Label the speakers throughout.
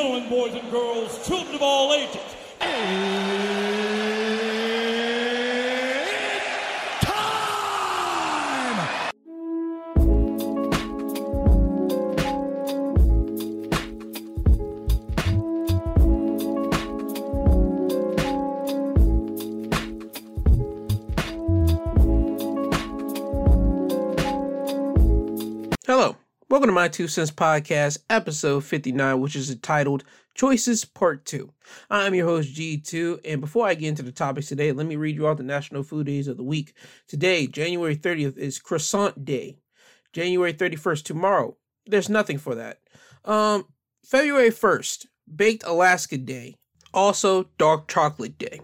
Speaker 1: boys and girls, children of all ages.
Speaker 2: My Two Cents Podcast, episode 59, which is entitled Choices Part 2. I'm your host, G2, and before I get into the topics today, let me read you all the national food days of the week. Today, January 30th, is Croissant Day. January 31st, tomorrow, there's nothing for that. Um, February 1st, Baked Alaska Day. Also, Dark Chocolate Day.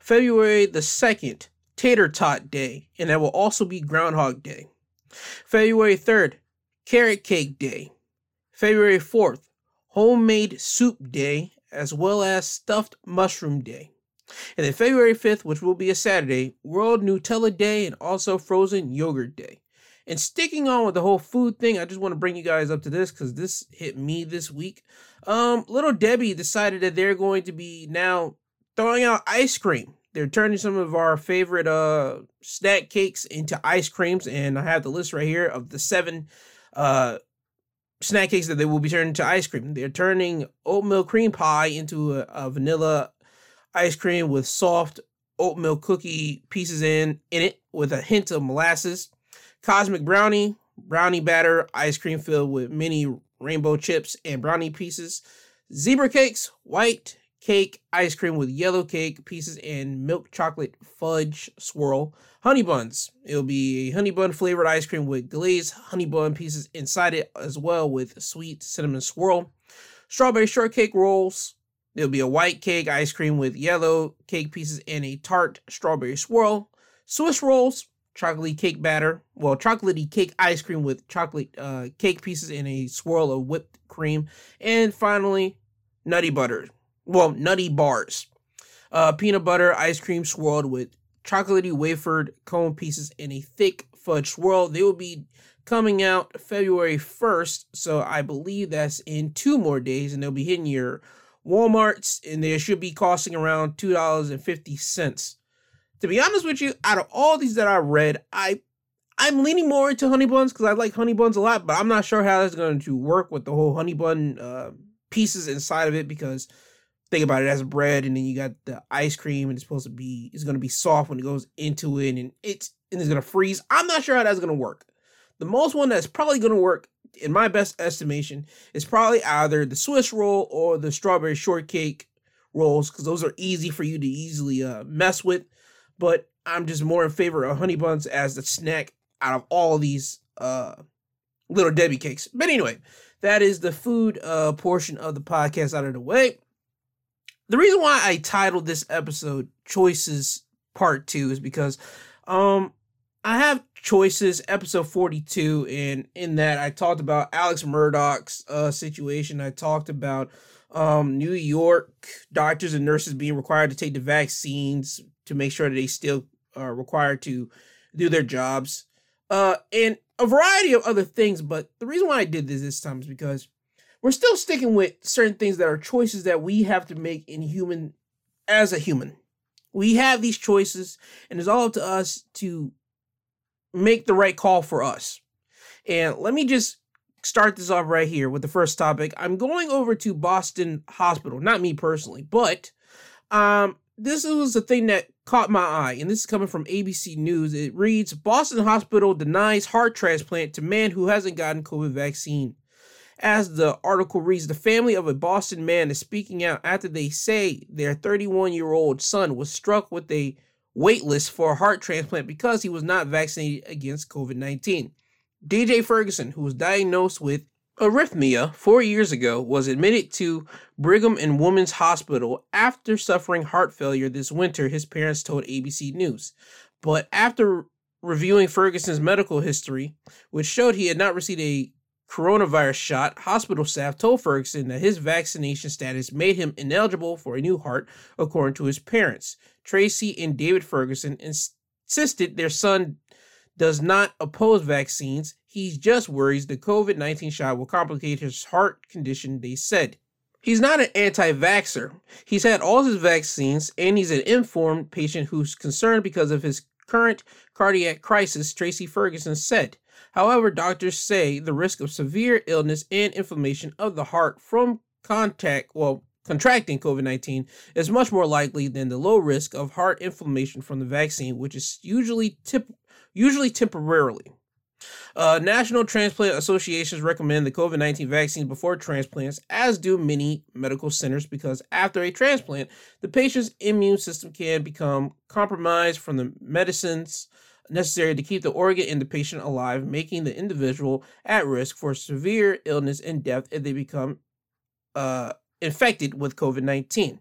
Speaker 2: February the 2nd, Tater Tot Day, and that will also be Groundhog Day. February 3rd, Carrot Cake Day. February 4th, Homemade Soup Day, as well as Stuffed Mushroom Day. And then February 5th, which will be a Saturday, World Nutella Day and also Frozen Yogurt Day. And sticking on with the whole food thing, I just want to bring you guys up to this because this hit me this week. Um, Little Debbie decided that they're going to be now throwing out ice cream they're turning some of our favorite uh snack cakes into ice creams and i have the list right here of the seven uh snack cakes that they will be turning into ice cream. They're turning oatmeal cream pie into a, a vanilla ice cream with soft oatmeal cookie pieces in in it with a hint of molasses. Cosmic brownie brownie batter ice cream filled with mini rainbow chips and brownie pieces. Zebra cakes white cake, ice cream with yellow cake pieces, and milk chocolate fudge swirl. Honey buns. It'll be a honey bun flavored ice cream with glazed honey bun pieces inside it, as well with sweet cinnamon swirl. Strawberry shortcake rolls. There'll be a white cake ice cream with yellow cake pieces and a tart strawberry swirl. Swiss rolls, chocolatey cake batter. Well, chocolatey cake ice cream with chocolate uh, cake pieces and a swirl of whipped cream. And finally, nutty butter well, nutty bars. Uh, peanut butter ice cream swirled with chocolatey wafered cone pieces and a thick fudge swirl. They will be coming out February 1st, so I believe that's in two more days, and they'll be hitting your Walmarts, and they should be costing around $2.50. To be honest with you, out of all these that I read, I I'm leaning more into honey buns because I like honey buns a lot, but I'm not sure how that's going to work with the whole honey bun uh, pieces inside of it because think about it as bread and then you got the ice cream and it's supposed to be it's going to be soft when it goes into it and it's and it's going to freeze. I'm not sure how that's going to work. The most one that's probably going to work in my best estimation is probably either the swiss roll or the strawberry shortcake rolls because those are easy for you to easily uh, mess with. But i'm just more in favor of honey buns as the snack out of all these uh, little debbie cakes. But anyway that is the food uh, portion of the podcast out of the way the reason why I titled this episode Choices Part 2 is because um I have choices episode 42 and in that I talked about Alex Murdaugh's uh situation. I talked about um New York doctors and nurses being required to take the vaccines to make sure that they still are required to do their jobs. Uh and a variety of other things, but the reason why I did this this time is because we're still sticking with certain things that are choices that we have to make in human as a human. We have these choices, and it's all up to us to make the right call for us. And let me just start this off right here with the first topic. I'm going over to Boston Hospital, not me personally, but um, this was the thing that caught my eye, and this is coming from ABC News. It reads Boston Hospital denies heart transplant to man who hasn't gotten COVID vaccine. As the article reads, the family of a Boston man is speaking out after they say their 31 year old son was struck with a waitlist for a heart transplant because he was not vaccinated against COVID 19. DJ Ferguson, who was diagnosed with arrhythmia four years ago, was admitted to Brigham and Women's Hospital after suffering heart failure this winter, his parents told ABC News. But after reviewing Ferguson's medical history, which showed he had not received a coronavirus shot, hospital staff told Ferguson that his vaccination status made him ineligible for a new heart, according to his parents. Tracy and David Ferguson insisted their son does not oppose vaccines. He just worries the COVID 19 shot will complicate his heart condition, they said. He's not an anti vaxxer. He's had all his vaccines, and he's an informed patient who's concerned because of his current cardiac crisis, Tracy Ferguson said. However, doctors say the risk of severe illness and inflammation of the heart from contact, well, contracting COVID 19 is much more likely than the low risk of heart inflammation from the vaccine, which is usually, tip- usually temporarily. Uh, National Transplant Associations recommend the COVID 19 vaccine before transplants, as do many medical centers, because after a transplant, the patient's immune system can become compromised from the medicines necessary to keep the organ and the patient alive, making the individual at risk for severe illness and death if they become uh, infected with COVID 19.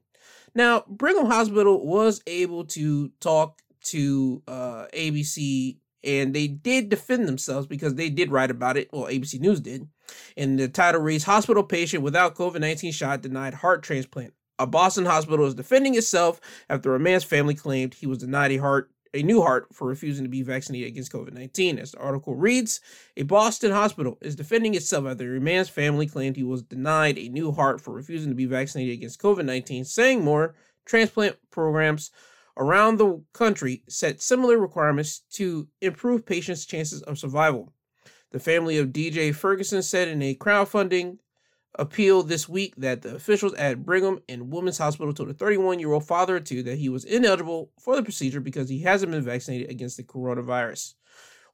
Speaker 2: Now, Brigham Hospital was able to talk to uh, ABC and they did defend themselves because they did write about it. Well, ABC News did. And the title reads Hospital patient without COVID 19 shot denied heart transplant. A Boston hospital is defending itself after a man's family claimed he was denied a heart a new heart for refusing to be vaccinated against COVID 19. As the article reads, a Boston hospital is defending itself after a man's family claimed he was denied a new heart for refusing to be vaccinated against COVID 19, saying more transplant programs around the country set similar requirements to improve patients' chances of survival. The family of DJ Ferguson said in a crowdfunding appeal this week that the officials at Brigham and Women's Hospital told a 31 year old father of two that he was ineligible for the procedure because he hasn't been vaccinated against the coronavirus.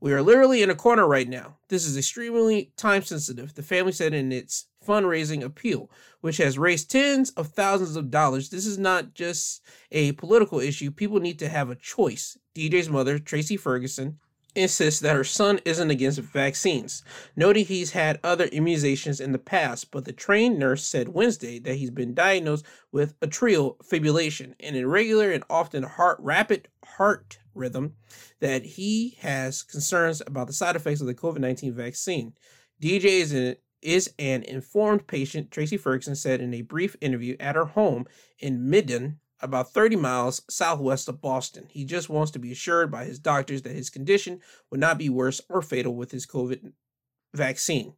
Speaker 2: We are literally in a corner right now. This is extremely time sensitive, the family said in its fundraising appeal, which has raised tens of thousands of dollars. This is not just a political issue. People need to have a choice. DJ's mother, Tracy Ferguson, insists that her son isn't against vaccines, noting he's had other immunizations in the past, but the trained nurse said Wednesday that he's been diagnosed with atrial fibrillation, an irregular and often heart rapid heart rhythm that he has concerns about the side effects of the COVID-19 vaccine. DJ is an, is an informed patient, Tracy Ferguson said in a brief interview at her home in Mendon, about 30 miles southwest of Boston. He just wants to be assured by his doctors that his condition would not be worse or fatal with his COVID vaccine.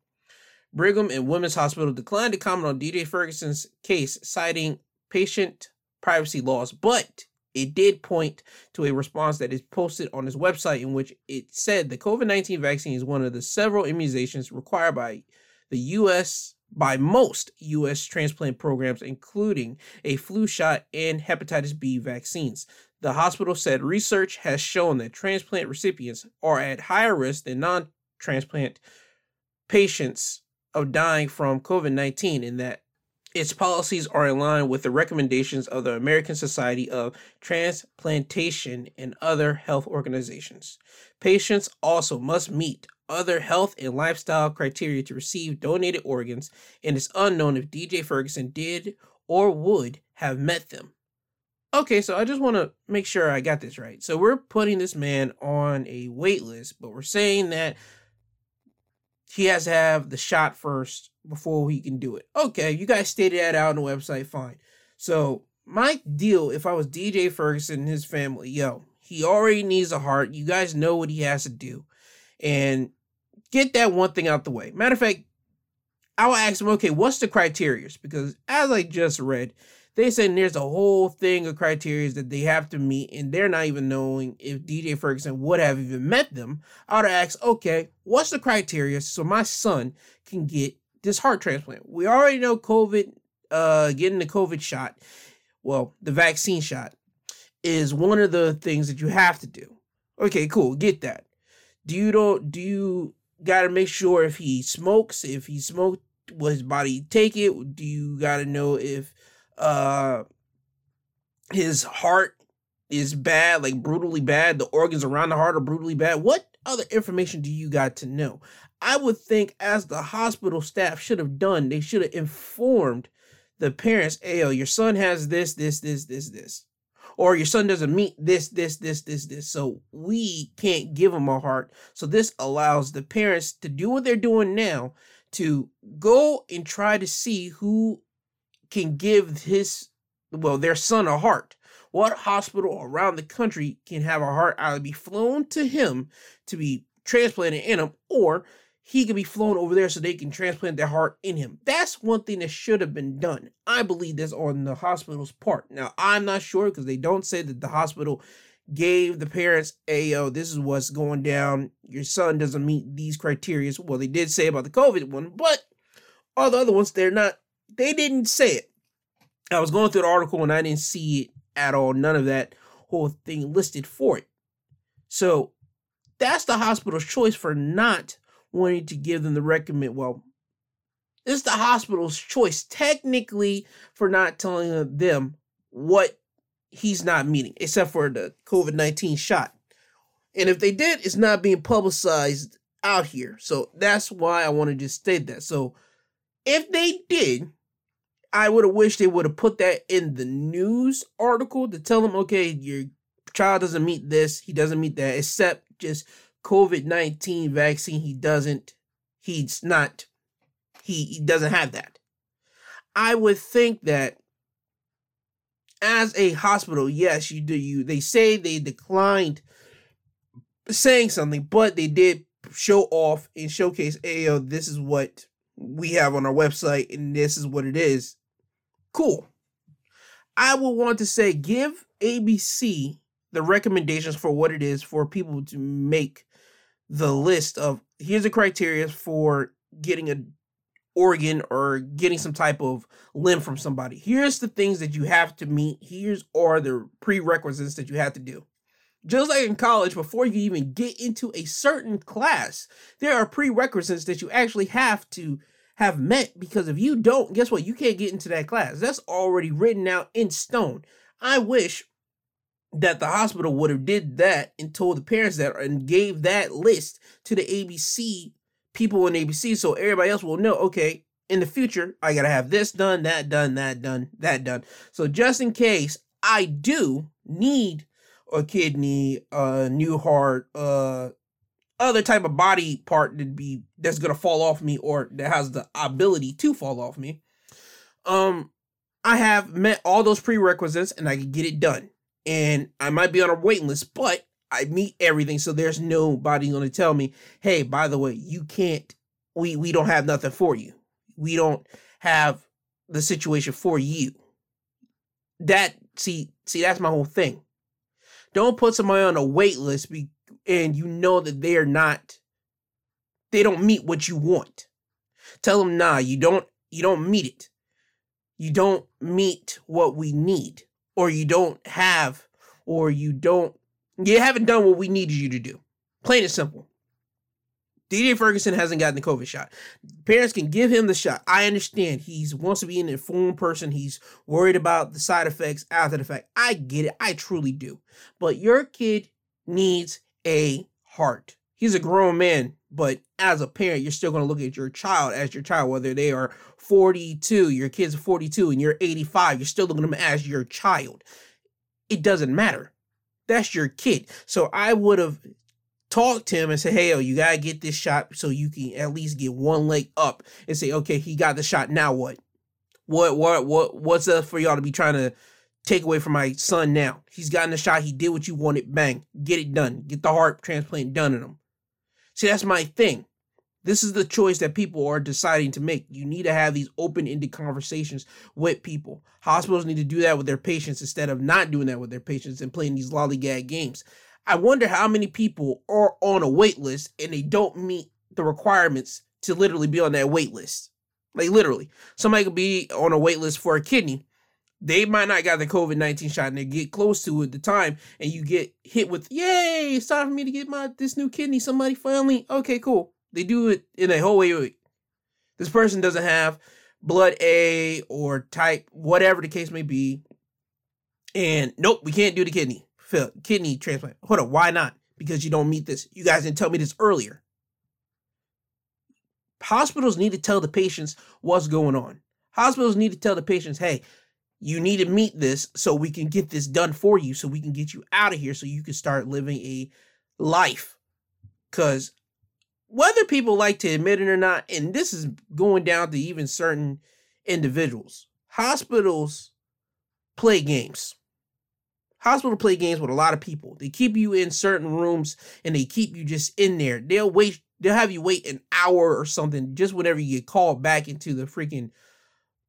Speaker 2: Brigham and Women's Hospital declined to comment on DJ Ferguson's case, citing patient privacy laws, but it did point to a response that is posted on his website in which it said the COVID 19 vaccine is one of the several immunizations required by the U.S by most U.S. transplant programs, including a flu shot and hepatitis B vaccines. The hospital said research has shown that transplant recipients are at higher risk than non transplant patients of dying from COVID 19, and that its policies are in line with the recommendations of the American Society of Transplantation and other health organizations. Patients also must meet other health and lifestyle criteria to receive donated organs, and it's unknown if DJ Ferguson did or would have met them. Okay, so I just want to make sure I got this right. So we're putting this man on a wait list, but we're saying that he has to have the shot first before he can do it. Okay, you guys stated that out on the website, fine. So my deal, if I was DJ Ferguson and his family, yo, he already needs a heart. You guys know what he has to do. And get that one thing out the way. Matter of fact, I will ask them, okay, what's the criteria? Because as I just read, they said there's a whole thing of criteria that they have to meet, and they're not even knowing if DJ Ferguson would have even met them. I would ask, okay, what's the criteria so my son can get this heart transplant? We already know COVID, uh, getting the COVID shot, well, the vaccine shot, is one of the things that you have to do. Okay, cool, get that. Do you don't do you got to make sure if he smokes, if he smoked, will his body take it? Do you got to know if uh his heart is bad, like brutally bad, the organs around the heart are brutally bad? What other information do you got to know? I would think as the hospital staff should have done, they should have informed the parents, hey, yo, your son has this, this, this, this, this or your son doesn't meet this, this, this, this, this. So we can't give him a heart. So this allows the parents to do what they're doing now to go and try to see who can give his, well, their son a heart. What hospital around the country can have a heart either be flown to him to be transplanted in him or he could be flown over there so they can transplant their heart in him. That's one thing that should have been done. I believe that's on the hospital's part. Now, I'm not sure because they don't say that the hospital gave the parents, hey, yo, this is what's going down. Your son doesn't meet these criteria. Well, they did say about the COVID one, but all the other ones, they're not, they didn't say it. I was going through the article and I didn't see it at all. None of that whole thing listed for it. So that's the hospital's choice for not wanting to give them the recommend. Well, it's the hospital's choice technically for not telling them what he's not meeting, except for the COVID 19 shot. And if they did, it's not being publicized out here. So that's why I wanted to just state that. So if they did, I would have wished they would have put that in the news article to tell them, okay, your child doesn't meet this, he doesn't meet that, except just COVID 19 vaccine. He doesn't, he's not, he, he doesn't have that. I would think that as a hospital, yes, you do. You they say they declined saying something, but they did show off and showcase, hey, this is what we have on our website, and this is what it is. Cool. I would want to say give ABC the recommendations for what it is for people to make the list of here's the criteria for getting a organ or getting some type of limb from somebody. Here's the things that you have to meet. Here's are the prerequisites that you have to do. Just like in college, before you even get into a certain class, there are prerequisites that you actually have to have met because if you don't, guess what? You can't get into that class. That's already written out in stone. I wish that the hospital would have did that and told the parents that and gave that list to the ABC people in ABC so everybody else will know, okay, in the future, I gotta have this done, that done, that done, that done. So just in case I do need a kidney, a new heart, uh other type of body part that be that's gonna fall off me or that has the ability to fall off me. Um I have met all those prerequisites and I can get it done. And I might be on a wait list, but I meet everything, so there's nobody going to tell me, "Hey, by the way, you can't. We we don't have nothing for you. We don't have the situation for you." That see see that's my whole thing. Don't put somebody on a wait list be, and you know that they're not. They don't meet what you want. Tell them, nah, you don't. You don't meet it. You don't meet what we need, or you don't have, or you don't you haven't done what we needed you to do. Plain and simple. DJ Ferguson hasn't gotten the COVID shot. Parents can give him the shot. I understand he wants to be an informed person. He's worried about the side effects after the fact. I get it. I truly do. But your kid needs a heart. He's a grown man, but as a parent, you're still going to look at your child as your child, whether they are 42, your kid's are 42, and you're 85, you're still looking at them as your child. It doesn't matter that's your kid. So I would have talked to him and said, hey, yo, you gotta get this shot so you can at least get one leg up and say, okay, he got the shot. Now what? What what what what's up for y'all to be trying to take away from my son now? He's gotten the shot, he did what you wanted, bang, get it done. Get the heart transplant done in him. See, that's my thing. This is the choice that people are deciding to make. You need to have these open ended conversations with people. Hospitals need to do that with their patients instead of not doing that with their patients and playing these lollygag games. I wonder how many people are on a wait list and they don't meet the requirements to literally be on that wait list. Like literally, somebody could be on a wait list for a kidney. They might not got the COVID nineteen shot and they get close to it at the time, and you get hit with, "Yay! It's time for me to get my this new kidney." Somebody finally, okay, cool. They do it in a whole way. This person doesn't have blood A or type, whatever the case may be. And nope, we can't do the kidney. Kidney transplant. Hold on, why not? Because you don't meet this. You guys didn't tell me this earlier. Hospitals need to tell the patients what's going on. Hospitals need to tell the patients, hey, you need to meet this so we can get this done for you, so we can get you out of here so you can start living a life. Because whether people like to admit it or not, and this is going down to even certain individuals, hospitals play games. Hospital play games with a lot of people. They keep you in certain rooms and they keep you just in there. They'll wait They'll have you wait an hour or something just whenever you get called back into the freaking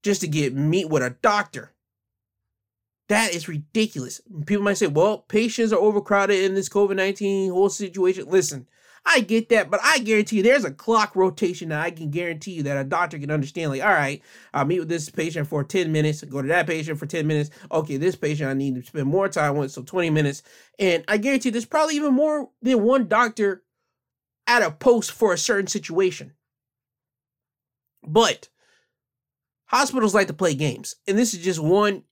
Speaker 2: just to get meet with a doctor. That is ridiculous. People might say, well, patients are overcrowded in this COVID 19 whole situation. Listen, I get that, but I guarantee you there's a clock rotation that I can guarantee you that a doctor can understand. Like, all right, I'll meet with this patient for 10 minutes, go to that patient for 10 minutes. Okay, this patient I need to spend more time with, so 20 minutes. And I guarantee there's probably even more than one doctor at a post for a certain situation. But hospitals like to play games. And this is just one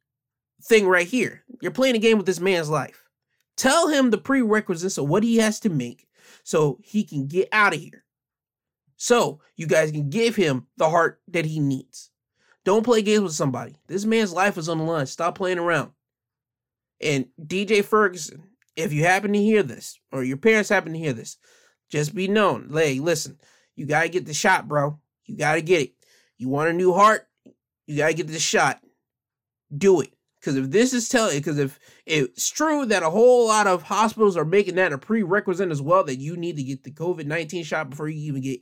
Speaker 2: thing right here. You're playing a game with this man's life. Tell him the prerequisites of what he has to make so he can get out of here. So you guys can give him the heart that he needs. Don't play games with somebody. This man's life is on the line. Stop playing around. And DJ Ferguson, if you happen to hear this, or your parents happen to hear this, just be known. Hey, listen, you gotta get the shot, bro. You gotta get it. You want a new heart? You gotta get the shot. Do it. Because if this is telling, because if it's true that a whole lot of hospitals are making that a prerequisite as well, that you need to get the COVID 19 shot before you even get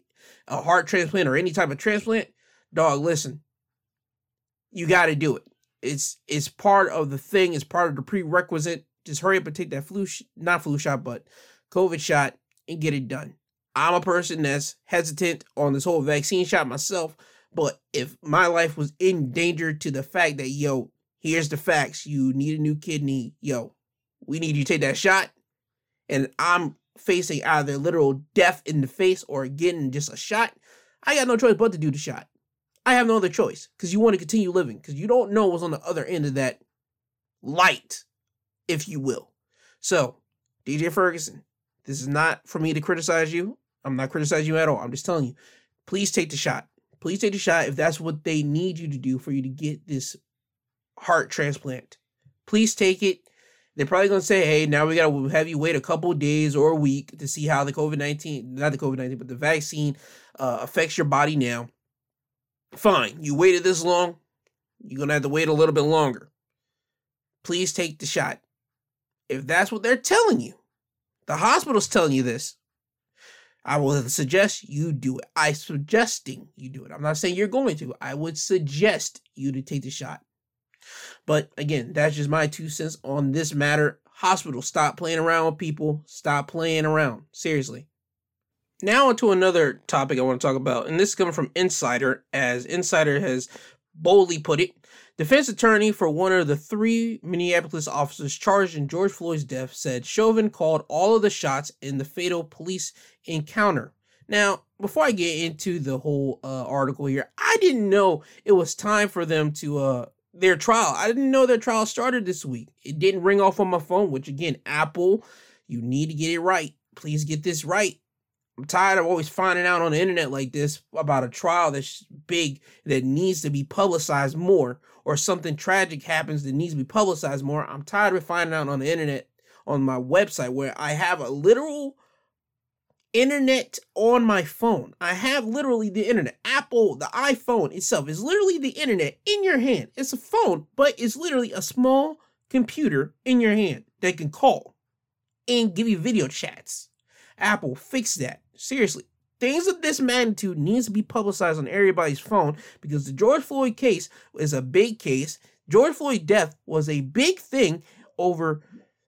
Speaker 2: a heart transplant or any type of transplant, dog, listen, you got to do it. It's it's part of the thing. It's part of the prerequisite. Just hurry up and take that flu, sh- not flu shot, but COVID shot and get it done. I'm a person that's hesitant on this whole vaccine shot myself, but if my life was in danger to the fact that yo, here's the facts. You need a new kidney. Yo, we need you to take that shot. And I'm facing either literal death in the face or getting just a shot. I got no choice but to do the shot. I have no other choice because you want to continue living because you don't know what's on the other end of that light, if you will. So, DJ Ferguson, this is not for me to criticize you. I'm not criticizing you at all. I'm just telling you, please take the shot. Please take the shot if that's what they need you to do for you to get this heart transplant. Please take it. They're probably gonna say, "Hey, now we gotta have you wait a couple days or a week to see how the COVID nineteen, not the COVID nineteen, but the vaccine uh, affects your body." Now, fine, you waited this long. You're gonna have to wait a little bit longer. Please take the shot. If that's what they're telling you, the hospital's telling you this. I will suggest you do it. I suggesting you do it. I'm not saying you're going to. I would suggest you to take the shot. But again, that's just my two cents on this matter. Hospital, stop playing around with people. Stop playing around. Seriously. Now onto another topic I want to talk about, and this is coming from Insider, as Insider has boldly put it. Defense attorney for one of the three Minneapolis officers charged in George Floyd's death said Chauvin called all of the shots in the fatal police encounter. Now, before I get into the whole uh, article here, I didn't know it was time for them to uh, their trial. I didn't know their trial started this week. It didn't ring off on my phone, which again, Apple, you need to get it right. Please get this right. I'm tired of always finding out on the internet like this about a trial that's big that needs to be publicized more or something tragic happens that needs to be publicized more. I'm tired of finding out on the internet on my website where I have a literal internet on my phone. I have literally the internet. Apple, the iPhone itself is literally the internet in your hand. It's a phone, but it's literally a small computer in your hand that can call and give you video chats. Apple, fix that. Seriously. Things of this magnitude needs to be publicized on everybody's phone because the George Floyd case is a big case. George Floyd death was a big thing over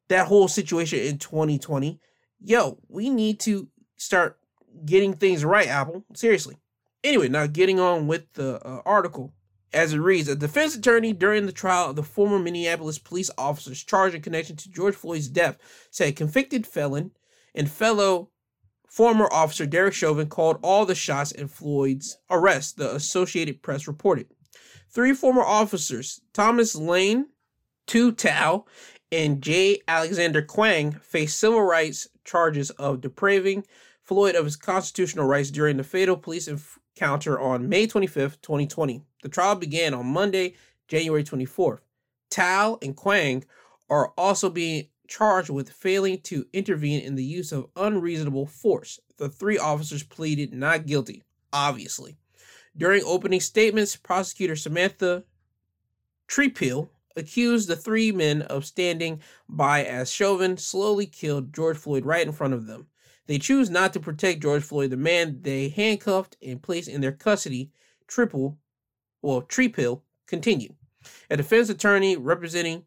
Speaker 2: that whole situation in 2020. Yo, we need to start getting things right, Apple. Seriously. Anyway, now getting on with the uh, article. As it reads, a defense attorney during the trial of the former Minneapolis police officers charged in connection to George Floyd's death said convicted felon and fellow former officer Derek Chauvin called all the shots in Floyd's arrest, the Associated Press reported. Three former officers, Thomas Lane, Tou Thao, and J. Alexander Kueng, face civil rights charges of depriving Floyd of his constitutional rights during the fatal police encounter on May 25th, 2020. The trial began on Monday, January 24th. Thao and Kueng are also being charged with failing to intervene in the use of unreasonable force. The three officers pleaded not guilty, obviously. During opening statements, prosecutor Samantha Trepel accused the three men of standing by as Chauvin slowly killed George Floyd right in front of them. They choose not to protect George Floyd, the man they handcuffed and placed in their custody. Triple, well, Trepel continued. A defense attorney representing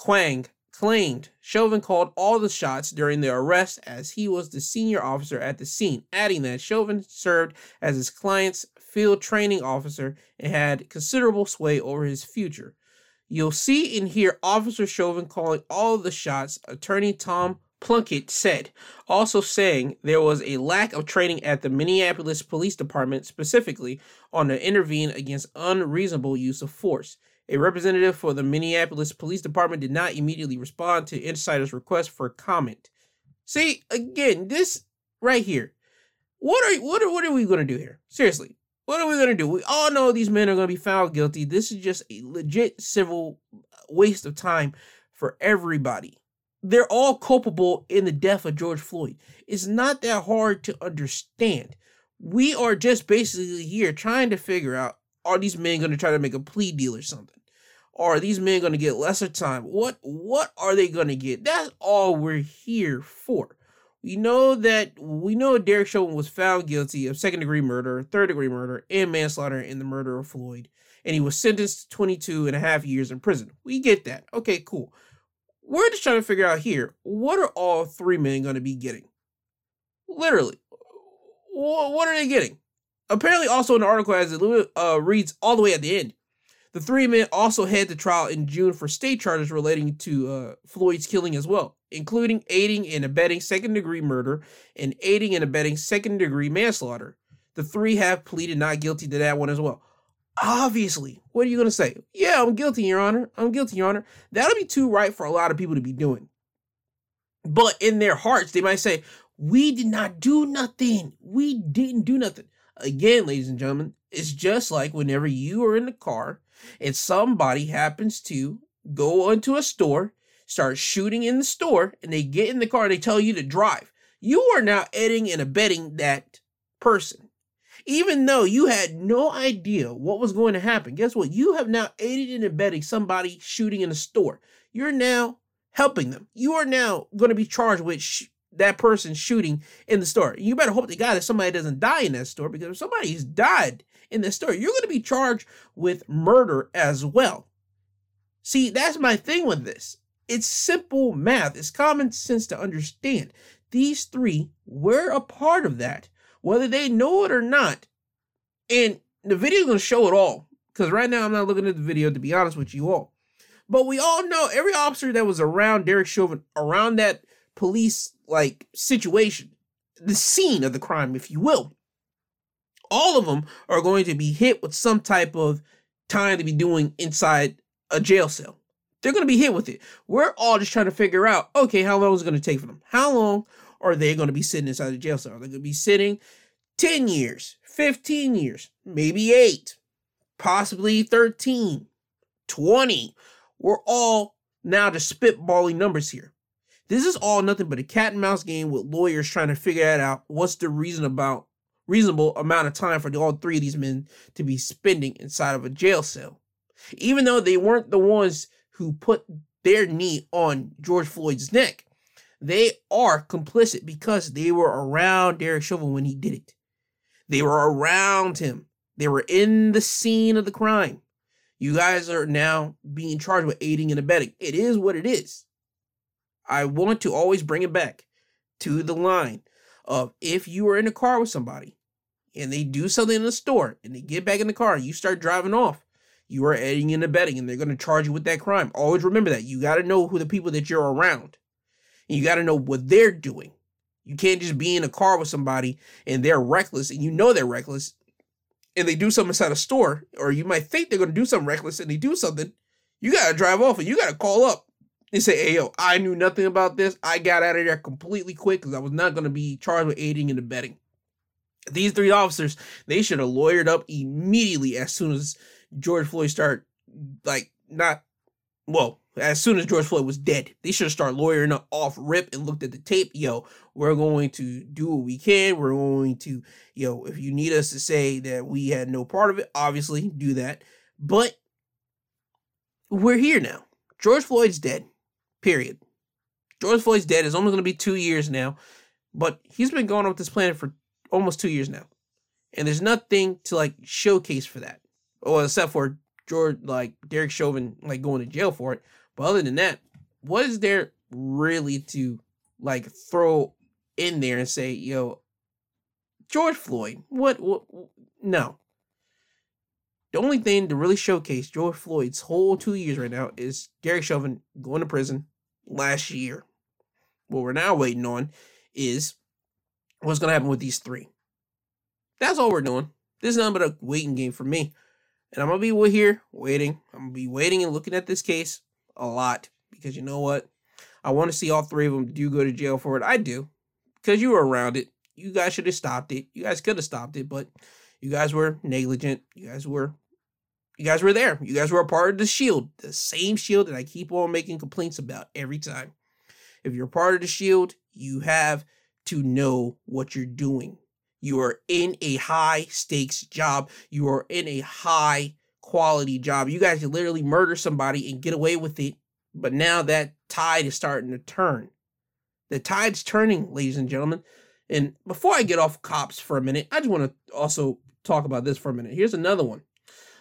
Speaker 2: Kueng claimed Chauvin called all the shots during the arrest as he was the senior officer at the scene, adding that Chauvin served as his client's field training officer and had considerable sway over his future. You'll see and hear Officer Chauvin calling all the shots, attorney Tom Plunkett said, also saying there was a lack of training at the Minneapolis Police Department specifically on the intervene against unreasonable use of force. A representative for the Minneapolis Police Department did not immediately respond to Insider's request for comment. See, again, this right here. What are what are what are we gonna do here? Seriously, what are we gonna do? We all know these men are gonna be found guilty. This is just a legit civil waste of time for everybody. They're all culpable in the death of George Floyd. It's not that hard to understand. We are just basically here trying to figure out are these men going to try to make a plea deal or something? Are these men going to get lesser time? What what are they going to get? That's all we're here for. We know that we know Derek Chauvin was found guilty of second degree murder, third degree murder, and manslaughter in the murder of Floyd, and he was sentenced to 22 and a half years in prison. We get that. Okay, cool. We're just trying to figure out here what are all three men going to be getting? Literally, what are they getting? Apparently, also the article, as it uh, reads all the way at the end, the three men also head to trial in June for state charges relating to uh, Floyd's killing as well, including aiding and abetting second degree murder and aiding and abetting second degree manslaughter. The three have pleaded not guilty to that one as well. Obviously, what are you going to say? Yeah, I'm guilty, Your Honor. I'm guilty, Your Honor. That'll be too right for a lot of people to be doing. But in their hearts, they might say, We did not do nothing. We didn't do nothing. Again, ladies and gentlemen, it's just like whenever you are in the car and somebody happens to go into a store, start shooting in the store, and they get in the car and they tell you to drive. You are now aiding and abetting that person. Even though you had no idea what was going to happen, guess what? You have now aided and abetting somebody shooting in a store. You're now helping them. You are now going to be charged with sh- that person shooting in the store. You better hope to God that somebody doesn't die in that store because if somebody's died in the store, you're going to be charged with murder as well. See, that's my thing with this. It's simple math. It's common sense to understand. These three were a part of that, whether they know it or not. And the video is going to show it all. Because right now I'm not looking at the video to be honest with you all. But we all know every officer that was around Derek Chauvin, around that police like situation, the scene of the crime, if you will. All of them are going to be hit with some type of time to be doing inside a jail cell. They're going to be hit with it. We're all just trying to figure out, okay, how long is it going to take for them? How long are they going to be sitting inside the jail cell? Are they going to be sitting 10 years, 15 years, maybe eight, possibly 13, 20? We're all now just spitballing numbers here. This is all nothing but a cat and mouse game with lawyers trying to figure that out. What's the reason about reasonable amount of time for all three of these men to be spending inside of a jail cell? Even though they weren't the ones who put their knee on George Floyd's neck, they are complicit because they were around Derek Chauvin when he did it. They were around him. They were in the scene of the crime. You guys are now being charged with aiding and abetting. It is what it is. I want to always bring it back to the line of if you are in a car with somebody and they do something in the store and they get back in the car you start driving off, you are aiding and abetting and they're going to charge you with that crime. Always remember that. You got to know who the people that you're around. And you got to know what they're doing. You can't just be in a car with somebody and they're reckless and you know they're reckless and they do something inside a store, or you might think they're going to do something reckless and they do something. You got to drive off and you got to call up and say, hey, yo, I knew nothing about this. I got out of there completely quick because I was not going to be charged with aiding and abetting. These three officers, they should have lawyered up immediately as soon as George Floyd started, like, not, well, as soon as George Floyd was dead. They should started lawyering up off rip and looked at the tape. Yo, we're going to do what we can. We're going to, yo, if you need us to say that we had no part of it, obviously do that. But we're here now. George Floyd's dead. Period. George Floyd's dead. It's almost going to be two years now. But he's been going off this planet for almost two years now. And there's nothing to like showcase for that. Well, except for George like Derek Chauvin like going to jail for it. But other than that, what is there really to like throw in there and say, yo, George Floyd, what, what no. The only thing to really showcase George Floyd's whole two years right now is Derek Chauvin going to prison last year. What we're now waiting on is what's going to happen with these three. That's all we're doing. This is nothing but a waiting game for me. And I'm going to be here waiting. I'm going to be waiting and looking at this case a lot because you know what? I want to see all three of them do go to jail for it. I do because you were around it. You guys should have stopped it. You guys could have stopped it, but you guys were negligent. You guys were you guys were there. You guys were a part of the shield, the same shield that I keep on making complaints about every time. If you're a part of the shield, you have to know what you're doing. You are in a high stakes job. You are in a high quality job. You guys can literally murder somebody and get away with it. But now that tide is starting to turn. The tide's turning, ladies and gentlemen. And before I get off cops for a minute, I just want to also talk about this for a minute. Here's another one.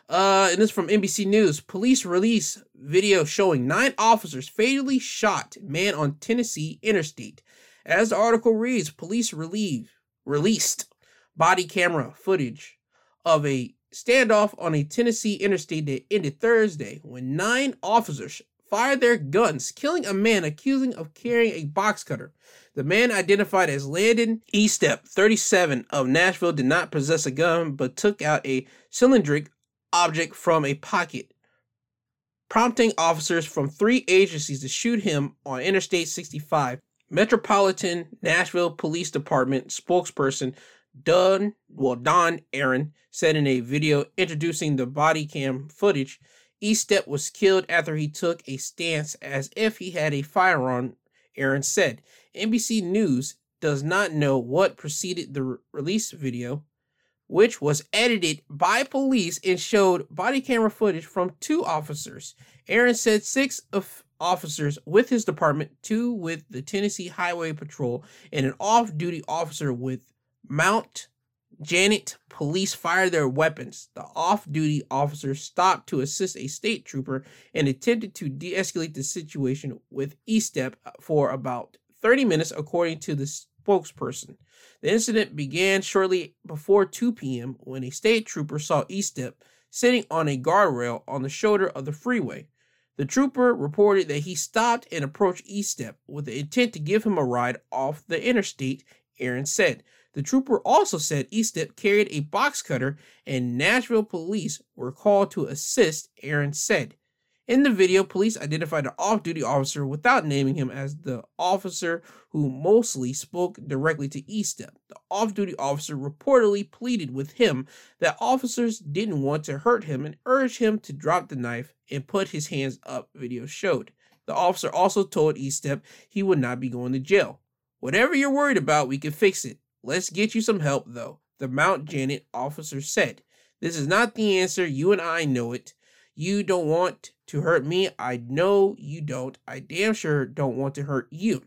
Speaker 2: Uh, and this is from NBC News. Police release video showing nine officers fatally shot man on Tennessee interstate. As the article reads, police relieve, released body camera footage of a standoff on a Tennessee interstate that ended Thursday when nine officers fired their guns, killing a man accusing of carrying a box cutter. The man identified as Landon Eastep, 37, of Nashville, did not possess a gun but took out a cylindrical object from a pocket, prompting officers from three agencies to shoot him on Interstate 65. Metropolitan Nashville Police Department spokesperson Don, well, Don Aaron said in a video introducing the body cam footage, Eastep was killed after he took a stance as if he had a firearm, Aaron said. NBC News does not know what preceded the re- release video, which was edited by police and showed body camera footage from two officers. Aaron said six of officers with his department, two with the Tennessee Highway Patrol, and an off-duty officer with Mount Juliet police fired their weapons. The off-duty officer stopped to assist a state trooper and attempted to de-escalate the situation with Eastep for about 30 minutes, according to the spokesperson. The incident began shortly before 2 p.m. when a state trooper saw Eastep sitting on a guardrail on the shoulder of the freeway. The trooper reported that he stopped and approached Eastep with the intent to give him a ride off the interstate, Aaron said. The trooper also said Eastep carried a box cutter and Nashville police were called to assist, Aaron said. In the video, police identified an off duty officer without naming him as the officer who mostly spoke directly to Eastep. The off duty officer reportedly pleaded with him that officers didn't want to hurt him and urged him to drop the knife and put his hands up, video showed. The officer also told Eastep he would not be going to jail. Whatever you're worried about, we can fix it. Let's get you some help, though, the Mount Juliet officer said. This is not the answer. You and I know it. You don't want to hurt me. I know you don't. I damn sure don't want to hurt you.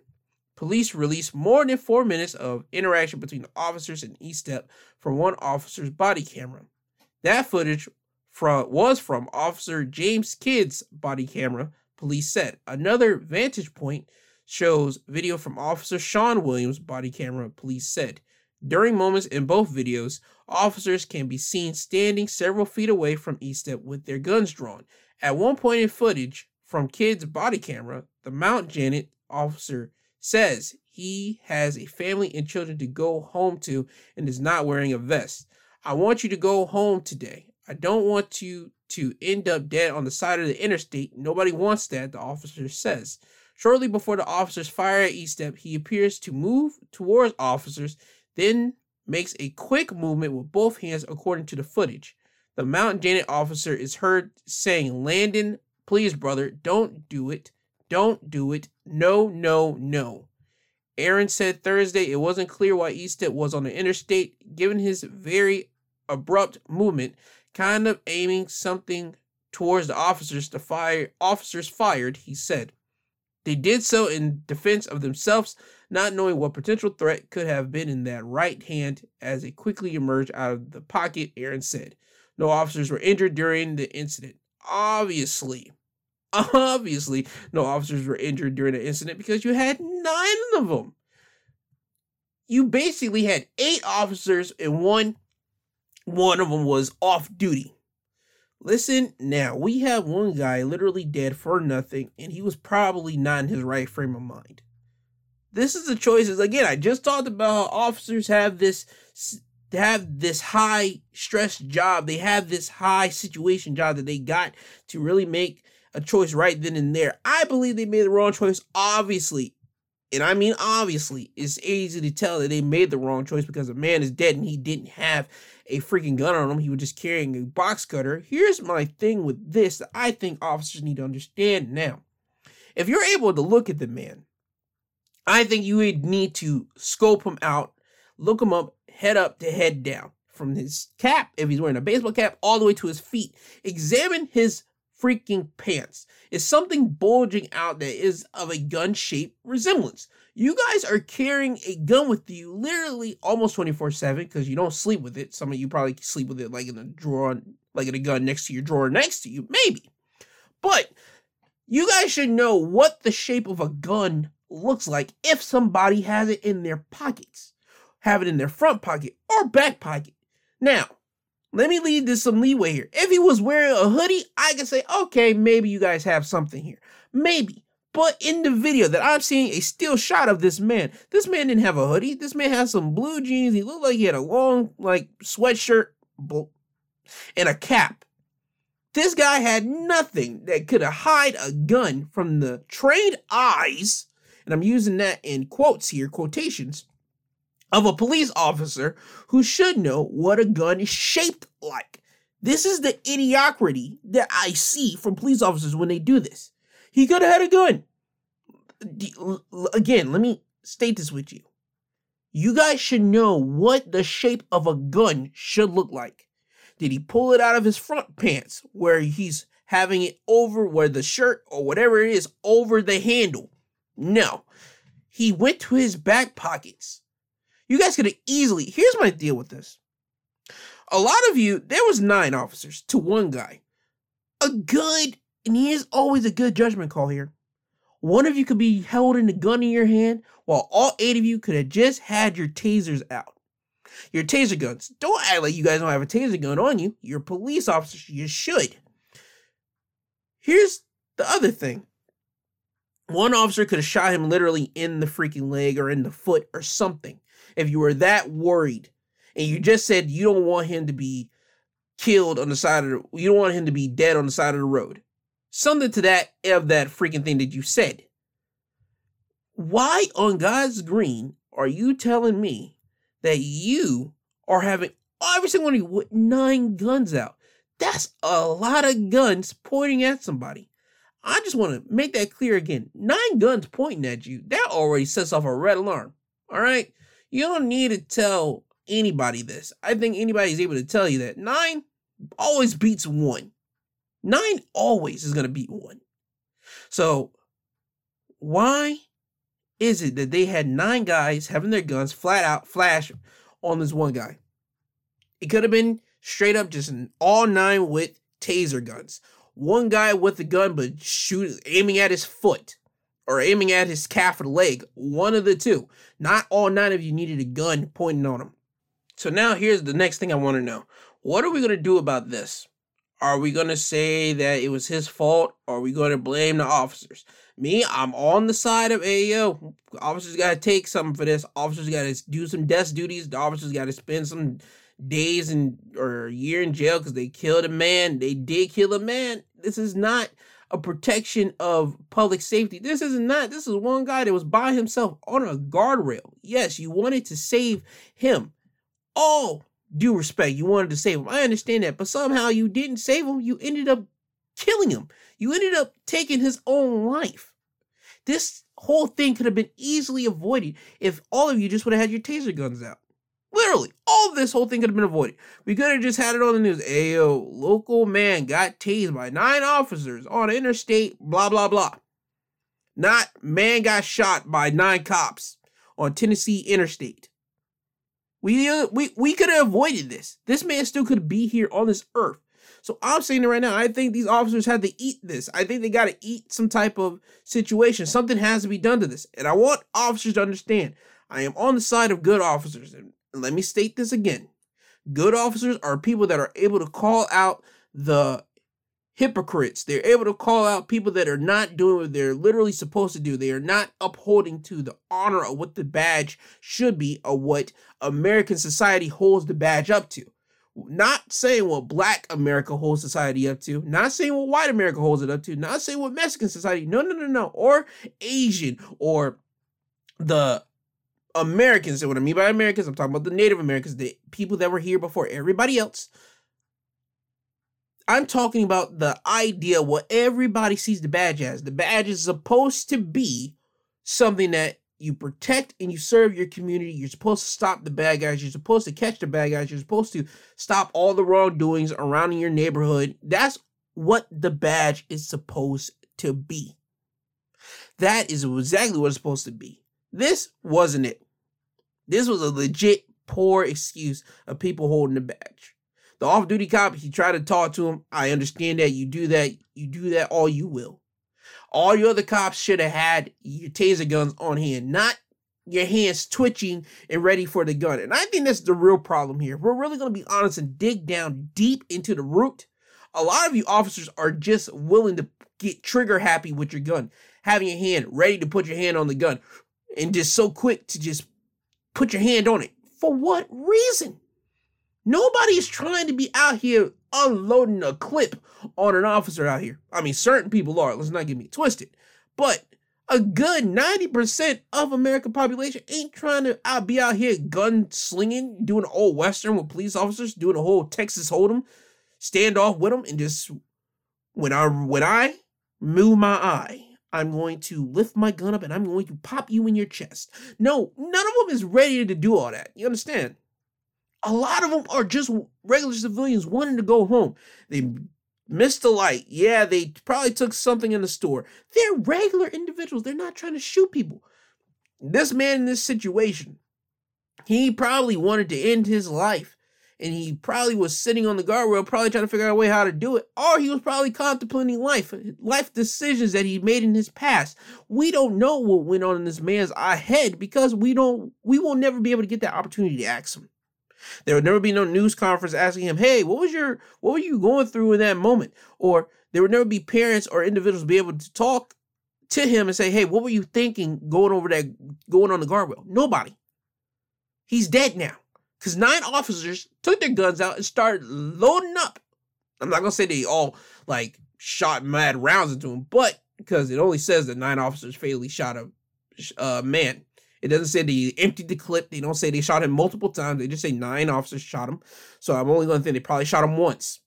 Speaker 2: Police released more than four minutes of interaction between the officers and Eastep from one officer's body camera. That footage from was from Officer James Kidd's body camera, police said. Another vantage point shows video from Officer Sean Williams' body camera, police said. During moments in both videos, officers can be seen standing several feet away from Eastep with their guns drawn. At one point in footage from Kidd's body camera, the Mount Juliet officer says he has a family and children to go home to and is not wearing a vest. I want you to go home today. I don't want you to end up dead on the side of the interstate. Nobody wants that, the officer says. Shortly before the officers fire at Eastep, he appears to move towards officers then makes a quick movement with both hands according to the footage. The Mount Juliet officer is heard saying, Landon, please, brother, don't do it. Don't do it. No, no, no. Aaron said Thursday it wasn't clear why Eastep was on the interstate, given his very abrupt movement, kind of aiming something towards the officers to fire officers fired, he said. They did so in defense of themselves, not knowing what potential threat could have been in that right hand as it quickly emerged out of the pocket, Aaron said. No officers were injured during the incident. Obviously, obviously, no officers were injured during the incident because you had nine of them. You basically had eight officers and one one of them was off duty. Listen now, we have one guy literally dead for nothing, and he was probably not in his right frame of mind. This is the choices. Again, I just talked about how officers have this have this high stress job. They have this high situation job that they got to really make a choice right then and there. I believe they made the wrong choice, obviously. And I mean, obviously, it's easy to tell that they made the wrong choice because a man is dead and he didn't have a freaking gun on him. He was just carrying a box cutter. Here's my thing with this that I think officers need to understand now. If you're able to look at the man, I think you would need to scope him out, look him up, head up to head down. From his cap, if he's wearing a baseball cap, all the way to his feet. Examine his freaking pants. Is something bulging out that is of a gun shaped resemblance. You guys are carrying a gun with you literally almost 24 7 because you don't sleep with it. Some of you probably sleep with it like in a drawer, like in a gun next to your drawer next to you, maybe. But you guys should know what the shape of a gun looks like if somebody has it in their pockets, have it in their front pocket or back pocket. Now, let me leave this some leeway here. If he was wearing a hoodie, I can say, okay, maybe you guys have something here. Maybe. But in the video that I'm seeing a still shot of this man, this man didn't have a hoodie. This man had some blue jeans. He looked like he had a long, like, sweatshirt and a cap. This guy had nothing that could hide a gun from the trained eyes, and I'm using that in quotes here, quotations, of a police officer who should know what a gun is shaped like. This is the idiocracy that I see from police officers when they do this. He could have had a gun. Again, let me state this with you. You guys should know what the shape of a gun should look like. Did he pull it out of his front pants where he's having it over where the shirt or whatever it is over the handle? No. He went to his back pockets. You guys could have easily. Here's my deal with this. A lot of you, there was nine officers to one guy. A good and here's always a good judgment call here. One of you could be holding the gun in your hand, while all eight of you could have just had your tasers out. Your taser guns. Don't act like you guys don't have a taser gun on you. You're police officers. You should. Here's the other thing. One officer could have shot him literally in the freaking leg or in the foot or something. If you were that worried and you just said you don't want him to be killed on the side of the, you don't want him to be dead on the side of the road something to that of that freaking thing that you said. Why on God's green are you telling me that you are having every single one of you with nine guns out? That's a lot of guns pointing at somebody. I just want to make that clear again. Nine guns pointing at you, that already sets off a red alarm. All right? You don't need to tell anybody this. I think anybody's able to tell you that nine always beats one. Nine always is going to beat one. So, why is it that they had nine guys having their guns flat out flash on this one guy? It could have been straight up just all nine with taser guns. One guy with a gun, but shoot, aiming at his foot or aiming at his calf or leg. One of the two. Not all nine of you needed a gun pointing on him. So now here's the next thing I want to know. What are we going to do about this? Are we going to say that it was his fault? Or are we going to blame the officers? Me, I'm on the side of AO. Officers got to take something for this. Officers got to do some desk duties. The officers got to spend some days and or year in jail because they killed a man. They did kill a man. This is not a protection of public safety. This is not. This is one guy that was by himself on a guardrail. Yes, you wanted to save him. All due respect, you wanted to save him. I understand that, but somehow you didn't save him. You ended up killing him. You ended up taking his own life. This whole thing could have been easily avoided if all of you just would have had your taser guns out. Literally, all this whole thing could have been avoided. We could have just had it on the news. Ayo, local man got tased by nine officers on interstate, blah, blah, blah. Not man got shot by nine cops on Tennessee Interstate. We we we could have avoided this. This man still could be here on this earth. So I'm saying it right now. I think these officers had to eat this. I think they got to eat some type of situation. Something has to be done to this. And I want officers to understand. I am on the side of good officers. And let me state this again. Good officers are people that are able to call out the hypocrites. They're able to call out people that are not doing what they're literally supposed to do. They are not upholding to the honor of what the badge should be or what American society holds the badge up to. Not saying what black America holds society up to, not saying what white America holds it up to, not saying what Mexican society, no, no, no, no, or Asian or the Americans. And what I mean by Americans, I'm talking about the Native Americans, the people that were here before everybody else. I'm talking about the idea what everybody sees the badge as. The badge is supposed to be something that you protect and you serve your community. You're supposed to stop the bad guys. You're supposed to catch the bad guys. You're supposed to stop all the wrongdoings around in your neighborhood. That's what the badge is supposed to be. That is exactly what it's supposed to be. This wasn't it. This was a legit poor excuse of people holding the badge. The off duty cop, he tried to talk to him. I understand that you do that. You do that all you will. All your other cops should have had your taser guns on hand, not your hands twitching and ready for the gun. And I think that's the real problem here. We're really going to be honest and dig down deep into the root. A lot of you officers are just willing to get trigger happy with your gun, having your hand ready to put your hand on the gun, and just so quick to just put your hand on it. For what reason? Nobody is trying to be out here unloading a clip on an officer out here. I mean, certain people are. Let's not get me twisted. But a good 90% of American population ain't trying to be out here gun slinging, doing an old western with police officers, doing a whole Texas Hold'em standoff with them, and just when I when I move my eye, I'm going to lift my gun up and I'm going to pop you in your chest. No, none of them is ready to do all that. You understand? a lot of them are just regular civilians wanting to go home. They missed the light. Yeah, they probably took something in the store. They're regular individuals. They're not trying to shoot people. This man in this situation, he probably wanted to end his life. And he probably was sitting on the guardrail, probably trying to figure out a way how to do it. Or he was probably contemplating life, life decisions that he made in his past. We don't know what went on in this man's head because we don't, we will never be able to get that opportunity to ask him. There would never be no news conference asking him, "Hey, what was your what were you going through in that moment?" Or there would never be parents or individuals be able to talk to him and say, "Hey, what were you thinking going over that going on the guardrail?" Nobody. He's dead now because nine officers took their guns out and started loading up. I'm not gonna say they all like shot mad rounds into him, but because it only says that nine officers fatally shot a uh, man. It doesn't say they emptied the clip. They don't say they shot him multiple times. They just say nine officers shot him. So I'm only going to think they probably shot him once.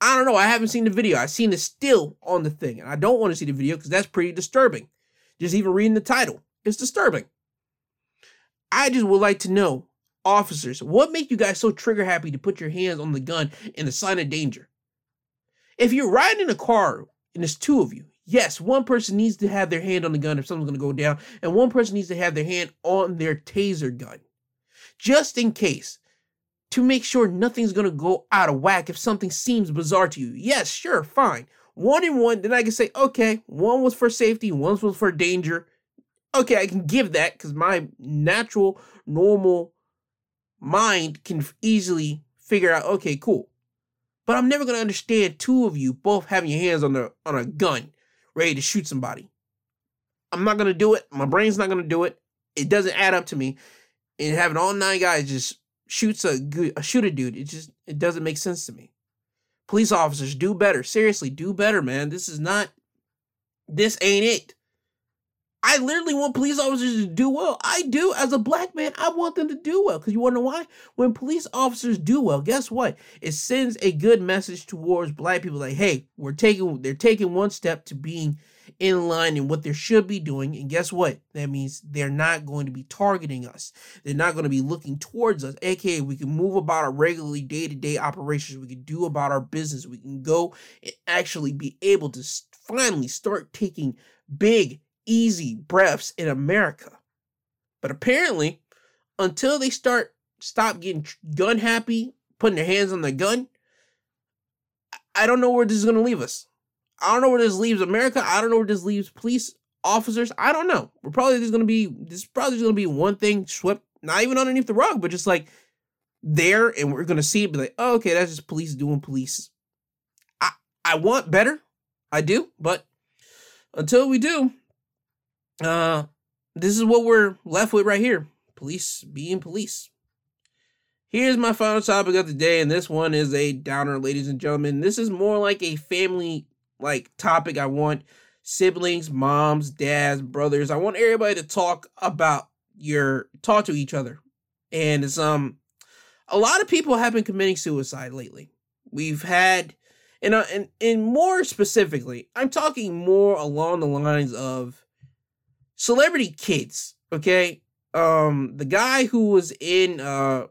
Speaker 2: I don't know. I haven't seen the video. I've seen the still on the thing. And I don't want to see the video because that's pretty disturbing. Just even reading the title, it's disturbing. I just would like to know, officers, what make you guys so trigger happy to put your hands on the gun in the sign of danger? If you're riding in a car and there's two of you, Yes, one person needs to have their hand on the gun if something's going to go down, and one person needs to have their hand on their taser gun. Just in case, to make sure nothing's going to go out of whack if something seems bizarre to you. Yes, sure, fine. One in one, then I can say, okay, one was for safety, one was for danger. Okay, I can give that because my natural, normal mind can easily figure out, okay, cool. But I'm never to understand two of you both having your hands on the on a gun ready to shoot somebody. I'm not gonna do it. My brain's not gonna do it. It doesn't add up to me. And having all nine guys just shoots a a shoot a dude, it just it doesn't make sense to me. Police officers do better. Seriously, do better, man. This is not this ain't it. I literally want police officers to do well. I do. As a black man, I want them to do well. Because you want to know why? When police officers do well, guess what? It sends a good message towards black people like, hey, we're taking they're taking one step to being in line in what they should be doing. And guess what? That means they're not going to be targeting us. They're not going to be looking towards us. AKA, we can move about our regularly day-to-day operations. We can do about our business. We can go and actually be able to finally start taking big easy breaths in America. But apparently, until they start stop getting gun happy, putting their hands on the gun, I don't know where this is going to leave us. I don't know where this leaves America. I don't know where this leaves police officers. I don't know. We're probably just going to be this is probably going to be one thing swept not even underneath the rug, but just like there and we're going to see it be like, oh, "Okay, that's just police doing police." I I want better. I do, but until we do, uh this is what we're left with right here. Police being police. Here's my final topic of the day, and this one is a downer, ladies and gentlemen. This is more like a family like topic. I want siblings, moms, dads, brothers. I want everybody to talk about your talk to each other. And it's um a lot of people have been committing suicide lately. We've had and uh, and and more specifically, I'm talking more along the lines of celebrity kids, okay? Um the guy who was in uh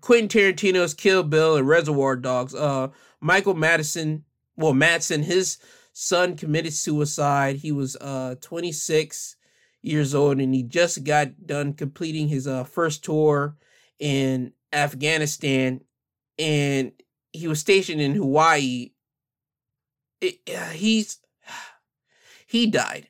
Speaker 2: Quentin Tarantino's Kill Bill and Reservoir Dogs. Uh, Michael Madison, well, Madsen, his son committed suicide. He was uh 26 years old and he just got done completing his uh first tour in Afghanistan and he was stationed in Hawaii. It, uh, he's he died.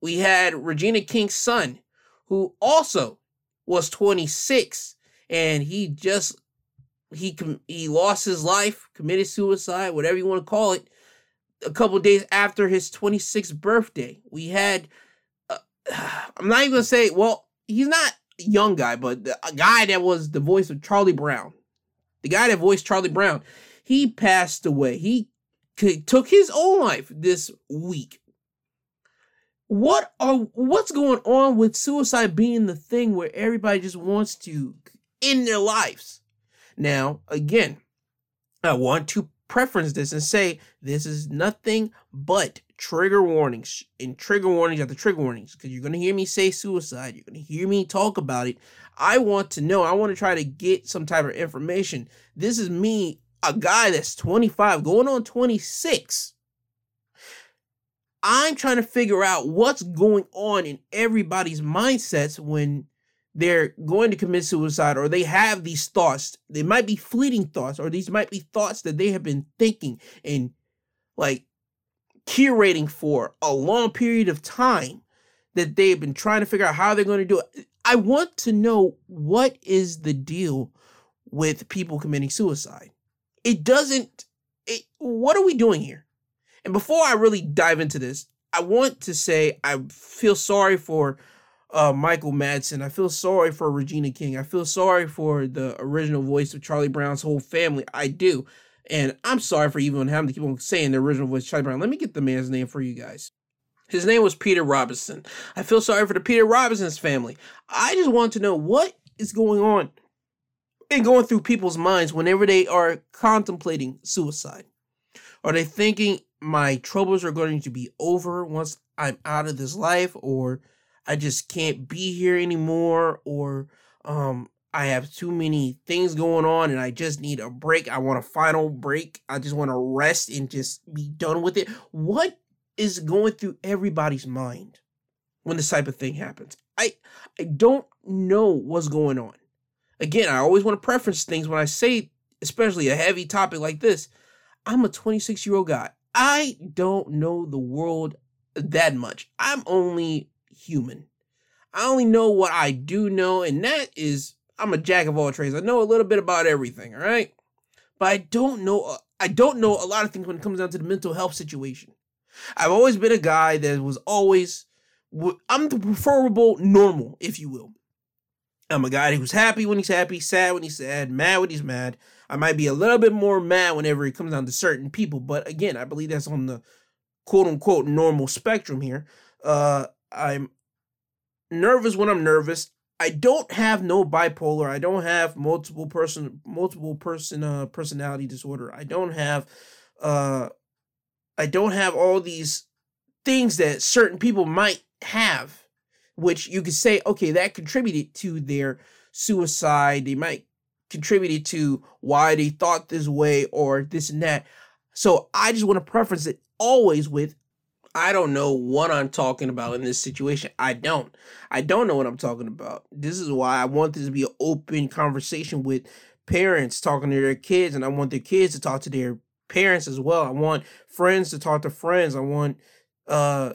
Speaker 2: We had Regina King's son who also was 26 and he just he he lost his life, committed suicide, whatever you want to call it, a couple days after his 26th birthday. We had uh, I'm not even gonna say well, he's not a young guy, but the, a guy that was the voice of Charlie Brown, the guy that voiced Charlie Brown, he passed away. He took his own life this week. What are what's going on with suicide being the thing where everybody just wants to end their lives. Now, again, I want to preference this and say this is nothing but trigger warnings and trigger warnings after trigger warnings because you're going to hear me say suicide. You're going to hear me talk about it. I want to know, I want to try to get some type of information. This is me, a guy that's 25, going on 26. I'm trying to figure out what's going on in everybody's mindsets when they're going to commit suicide or they have these thoughts. They might be fleeting thoughts or these might be thoughts that they have been thinking and like curating for a long period of time that they've been trying to figure out how they're going to do it. I want to know what is the deal with people committing suicide. It doesn't it, what are we doing here? And before I really dive into this, I want to say I feel sorry for uh, Michael Madsen. I feel sorry for Regina King. I feel sorry for the original voice of Charlie Brown's whole family. I do. And I'm sorry for even having to keep on saying the original voice Charlie Brown. Let me get the man's name for you guys. His name was Peter Robinson. I feel sorry for the Peter Robinson's family. I just want to know what is going on and going through people's minds whenever they are contemplating suicide. Are they thinking my troubles are going to be over once I'm out of this life or I just can't be here anymore, or um, I have too many things going on and I just need a break. I want a final break. I just want to rest and just be done with it. What is going through everybody's mind when this type of thing happens? I I don't know what's going on. Again, I always want to preference things when I say, especially a heavy topic like this. I'm a 26 year old guy. I don't know the world that much. I'm only human. I only know what I do know, and that is I'm a jack of all trades. I know a little bit about everything, all right? But I don't know uh, I don't know a lot of things when it comes down to the mental health situation. I've always been a guy that was always I'm the preferable normal, if you will. I'm a guy who's happy when he's happy, sad when he's sad, mad when he's mad. I might be a little bit more mad whenever it comes down to certain people, but again, I believe that's on the quote unquote normal spectrum here. Uh, I'm nervous when I'm nervous. I don't have no bipolar. I don't have multiple person multiple person uh personality disorder. I don't have uh I don't have all these things that certain people might have which you could say okay that contributed to their suicide. They might contributed to why they thought this way or this and that. So I just want to preference it always with I don't know what I'm talking about in this situation. I don't. I don't know what I'm talking about. This is why I want this to be an open conversation with parents talking to their kids, and I want their kids to talk to their parents as well. I want friends to talk to friends. I want uh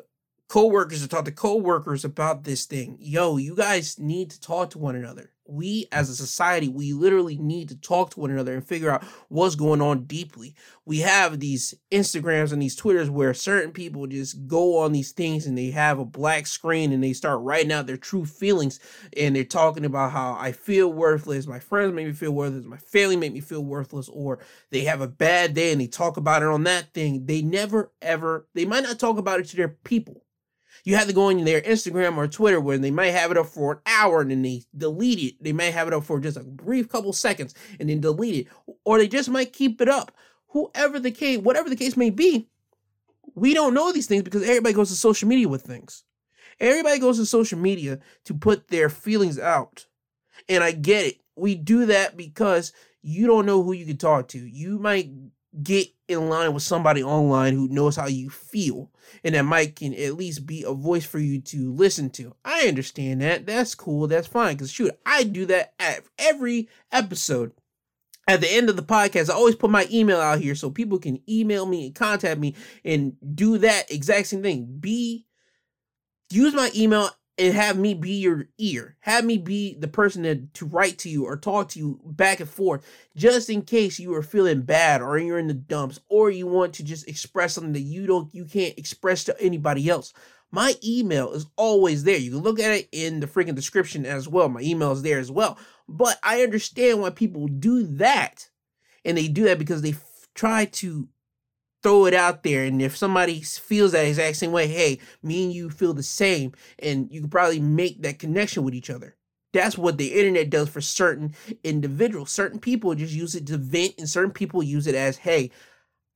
Speaker 2: co-workers to talk to co-workers about this thing. Yo, you guys need to talk to one another. We as a society we literally need to talk to one another and figure out what's going on deeply. We have these instagrams and these twitters where certain people just go on these things and they have a black screen and they start writing out their true feelings and they're talking about how i feel worthless. My friends make me feel worthless. My family make me feel worthless or they have a bad day and they talk about it on that thing. They never ever they might not talk about it to their people you have to go on their Instagram or Twitter where they might have it up for an hour and then they delete it. They might have it up for just a brief couple seconds and then delete it. Or they just might keep it up. Whoever the case, whatever the case may be, we don't know these things because everybody goes to social media with things. Everybody goes to social media to put their feelings out. And I get it. We do that because you don't know who you can talk to. You might get in line with somebody online who knows how you feel and that might can at least be a voice for you to listen to. I understand that. That's cool. That's fine. Cause shoot, I do that at every episode. At the end of the podcast, I always put my email out here so people can email me and contact me and do that exact same thing. Be use my email and have me be your ear. Have me be the person that, to write to you or talk to you back and forth, just in case you are feeling bad or you're in the dumps or you want to just express something that you don't you can't express to anybody else. My email is always there. You can look at it in the freaking description as well. My email is there as well. But I understand why people do that. And they do that because they f- try to throw it out there. And if somebody feels that exact same way, hey, me and you feel the same, and you can probably make that connection with each other. That's what the internet does for certain individuals. Certain people just use it to vent, and certain people use it as, hey,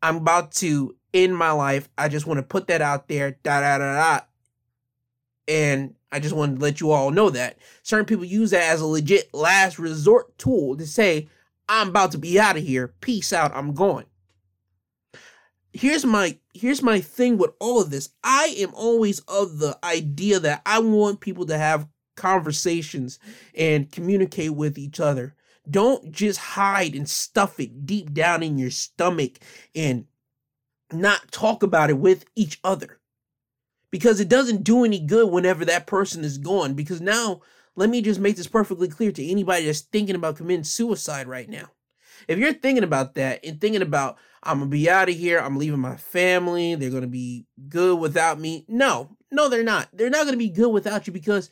Speaker 2: I'm about to end my life. I just want to put that out there, da da da da. And I just want to let you all know that. Certain people use that as a legit last resort tool to say, I'm about to be out of here. Peace out. I'm going here's my here's my thing with all of this. I am always of the idea that I want people to have conversations and communicate with each other. Don't just hide and stuff it deep down in your stomach and not talk about it with each other. Because it doesn't do any good whenever that person is gone. Because now, let me just make this perfectly clear to anybody that's thinking about committing suicide right now. If you're thinking about that and thinking about, I'm gonna be out of here. I'm leaving my family. They're gonna be good without me. No, no, they're not. They're not gonna be good without you because,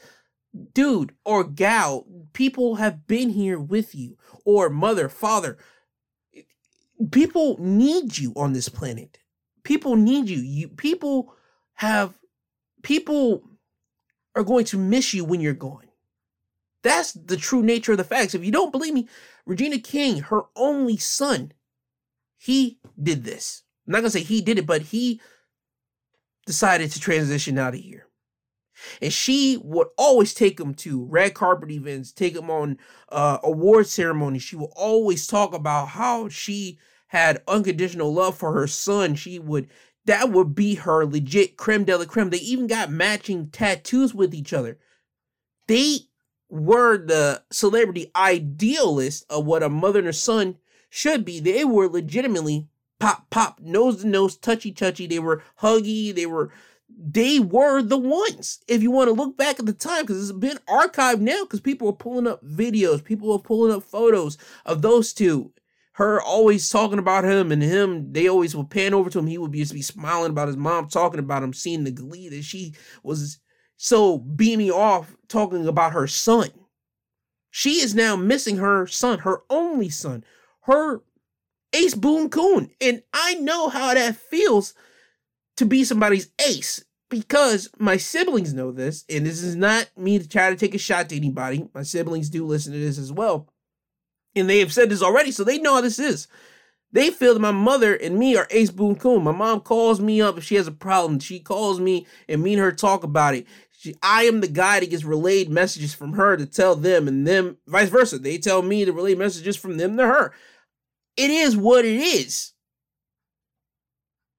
Speaker 2: dude or gal, people have been here with you, or mother, father. People need you on this planet. People need you. You people have people are going to miss you when you're gone. That's the true nature of the facts. If you don't believe me, Regina King, her only son, he did this. I'm not gonna say he did it, but he decided to transition out of here. And she would always take him to red carpet events, take him on uh, award ceremonies. She would always talk about how she had unconditional love for her son. She would that would be her legit creme de la creme. They even got matching tattoos with each other. They were the celebrity idealist of what a mother and a son should be. They were legitimately pop, pop, nose to nose, touchy, touchy. They were huggy. They were, they were the ones. If you want to look back at the time, because it's been archived now, because people are pulling up videos, people are pulling up photos of those two. Her always talking about him and him, they always would pan over to him. He would be, just be smiling about his mom, talking about him, seeing the glee that she was so beaming off, talking about her son. She is now missing her son, her only son, her ace boon coon. And I know how that feels to be somebody's ace because my siblings know this. And this is not me to try to take a shot to anybody. My siblings do listen to this as well. And they have said this already, so they know how this is. They feel that my mother and me are ace boon coon. My mom calls me up if she has a problem. She calls me and me and her talk about it. She, I am the guy that gets relayed messages from her to tell them, and them vice versa. They tell me to relay messages from them to her. It is what it is.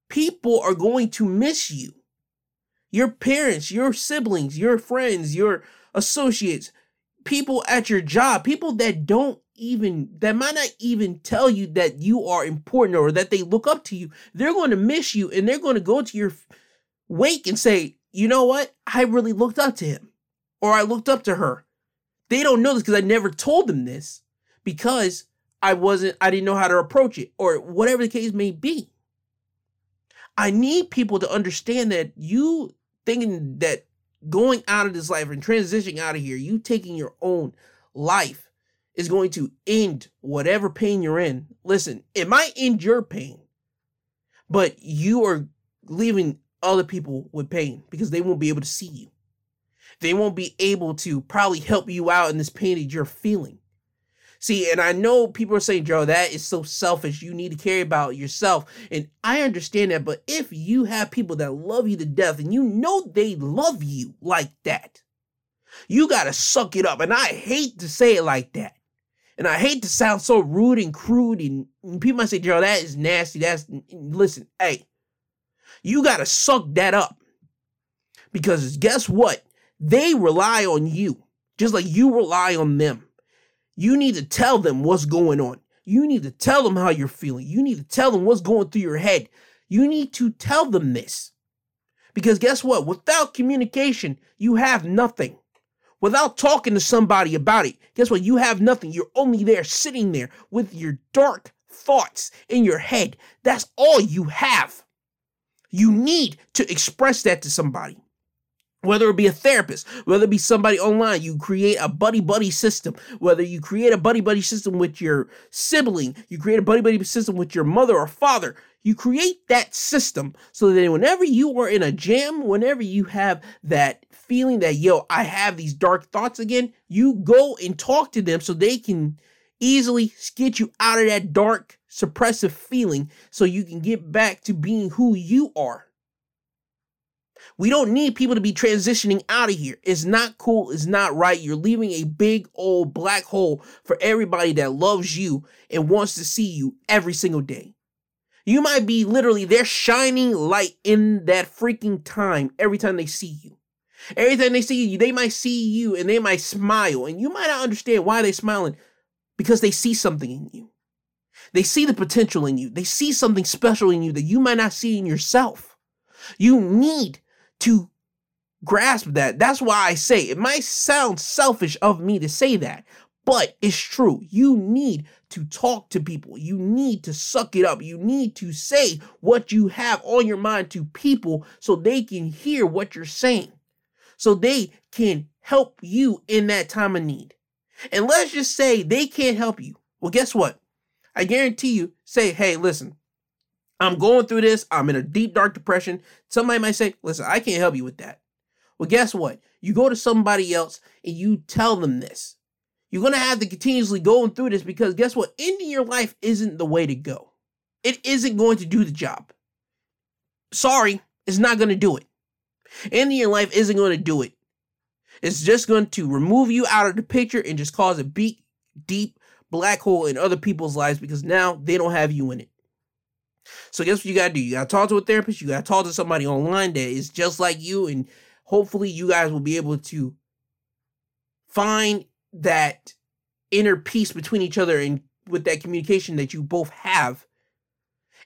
Speaker 2: People are going to miss you. Your parents, your siblings, your friends, your associates, people at your job, people that don't even that might not even tell you that you are important or that they look up to you. They're going to miss you and they're going to go to your wake and say, "You know what? I really looked up to him." Or I looked up to her. They don't know this because I never told them this because I wasn't I didn't know how to approach it or whatever the case may be. I need people to understand that you thinking that going out of this life and transitioning out of here, you taking your own life is going to end whatever pain you're in. Listen, it might end your pain, but you are leaving other people with pain because they won't be able to see you. They won't be able to probably help you out in this pain that you're feeling. See, and I know people are saying, Joe, that is so selfish. You need to care about yourself. And I understand that. But if you have people that love you to death and you know they love you like that, you got to suck it up. And I hate to say it like that. And I hate to sound so rude and crude. And, people might say, Joe, that is nasty. That's, listen, hey, you got to suck that up. Because guess what? They rely on you, just like you rely on them. You need to tell them what's going on. You need to tell them how you're feeling. You need to tell them what's going through your head. You need to tell them this. Because guess what? Without communication, you have nothing. Without talking to somebody about it, guess what? You have nothing. You're only there sitting there with your dark thoughts in your head. That's all you have. You need to express that to somebody whether it be a therapist, whether it be somebody online, you create a buddy buddy system. Whether you create a buddy buddy system with your sibling, you create a buddy buddy system with your mother or father. You create that system so that whenever you are in a jam, whenever you have that feeling that, yo, I have these dark thoughts again, you go and talk to them so they can easily get you out of that dark, suppressive feeling so you can get back to being who you are. We don't need people to be transitioning out of here. It's not cool. It's not right. You're leaving a big old black hole for everybody that loves you and wants to see you every single day. You might be literally their shining light in that freaking time every time they see you. Every time they see you, they might see you and they might smile. And you might not understand why they're smiling because they see something in you. They see the potential in you. They see something special in you that you might not see in yourself. You need to grasp that. That's why I say it might sound selfish of me to say that, but it's true. You need to talk to people. You need to suck it up. You need to say what you have on your mind to people so they can hear what you're saying, so they can help you in that time of need. And let's just say they can't help you. Well, guess what? I guarantee you, say, hey, listen, I'm going through this. I'm in a deep, dark depression. Somebody might say, listen, I can't help you with that. Well, guess what? You go to somebody else and you tell them this. You're going to have to continuously going through this because guess what? Ending your life isn't the way to go. It isn't going to do the job. Sorry, it's not going to do it. Ending your life isn't going to do it. It's just going to remove you out of the picture and just cause a big, deep black hole in other people's lives because now they don't have you in it. So guess what you gotta do? You gotta talk to a therapist. You gotta talk to somebody online that is just like you, and hopefully you guys will be able to find that inner peace between each other and with that communication that you both have,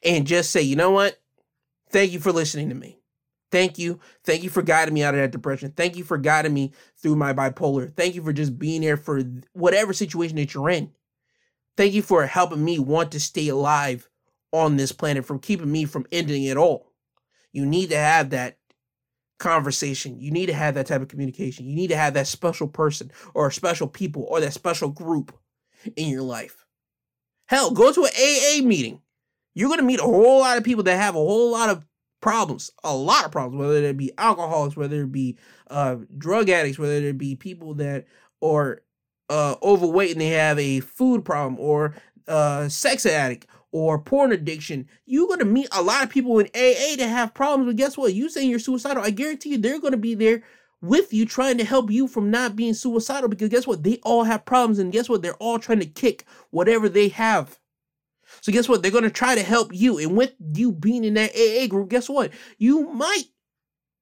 Speaker 2: and just say, you know what? Thank you for listening to me. Thank you. Thank you for guiding me out of that depression. Thank you for guiding me through my bipolar. Thank you for just being there for whatever situation that you're in. Thank you for helping me want to stay alive on this planet from keeping me from ending it all. You need to have that conversation. You need to have that type of communication. You need to have that special person or special people or that special group in your life. Hell, go to an AA meeting. You're going to meet a whole lot of people that have a whole lot of problems, a lot of problems, whether it be alcoholics, whether it be uh, drug addicts, whether it be people that are uh, overweight and they have a food problem or uh, sex addict or porn addiction, you're going to meet a lot of people in AA that have problems. But guess what? You saying you're suicidal, I guarantee you they're going to be there with you trying to help you from not being suicidal because guess what? They all have problems. And guess what? They're all trying to kick whatever they have. So guess what? They're going to try to help you. And with you being in that AA group, guess what? You might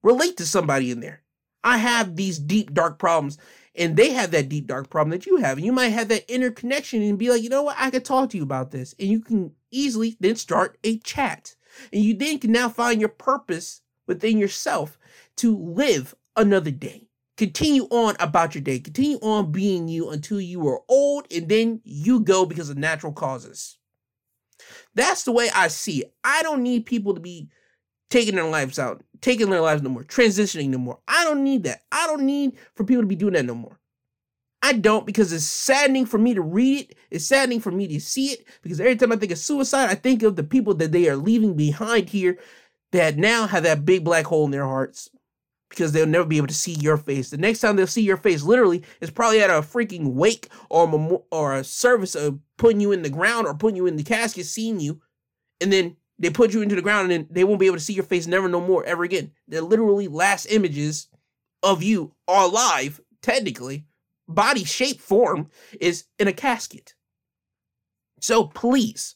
Speaker 2: relate to somebody in there. I have these deep, dark problems, and they have that deep, dark problem that you have. And you might have that inner connection and be like, you know what, I could talk to you about this. And you can easily then start a chat. And you then can now find your purpose within yourself to live another day. Continue on about your day. Continue on being you until you are old and then you go because of natural causes. That's the way I see it. I don't need people to be taking their lives out, taking their lives no more, transitioning no more. I don't need that. I don't need for people to be doing that no more. I don't because it's saddening for me to read it. It's saddening for me to see it because every time I think of suicide, I think of the people that they are leaving behind here that now have that big black hole in their hearts because they'll never be able to see your face. The next time they'll see your face, literally, is probably at a freaking wake or a, or a service of putting you in the ground or putting you in the casket, seeing you, and then they put you into the ground and they won't be able to see your face never no more ever again. They're literally last images of you are alive, technically. Body shape form is in a casket. So please,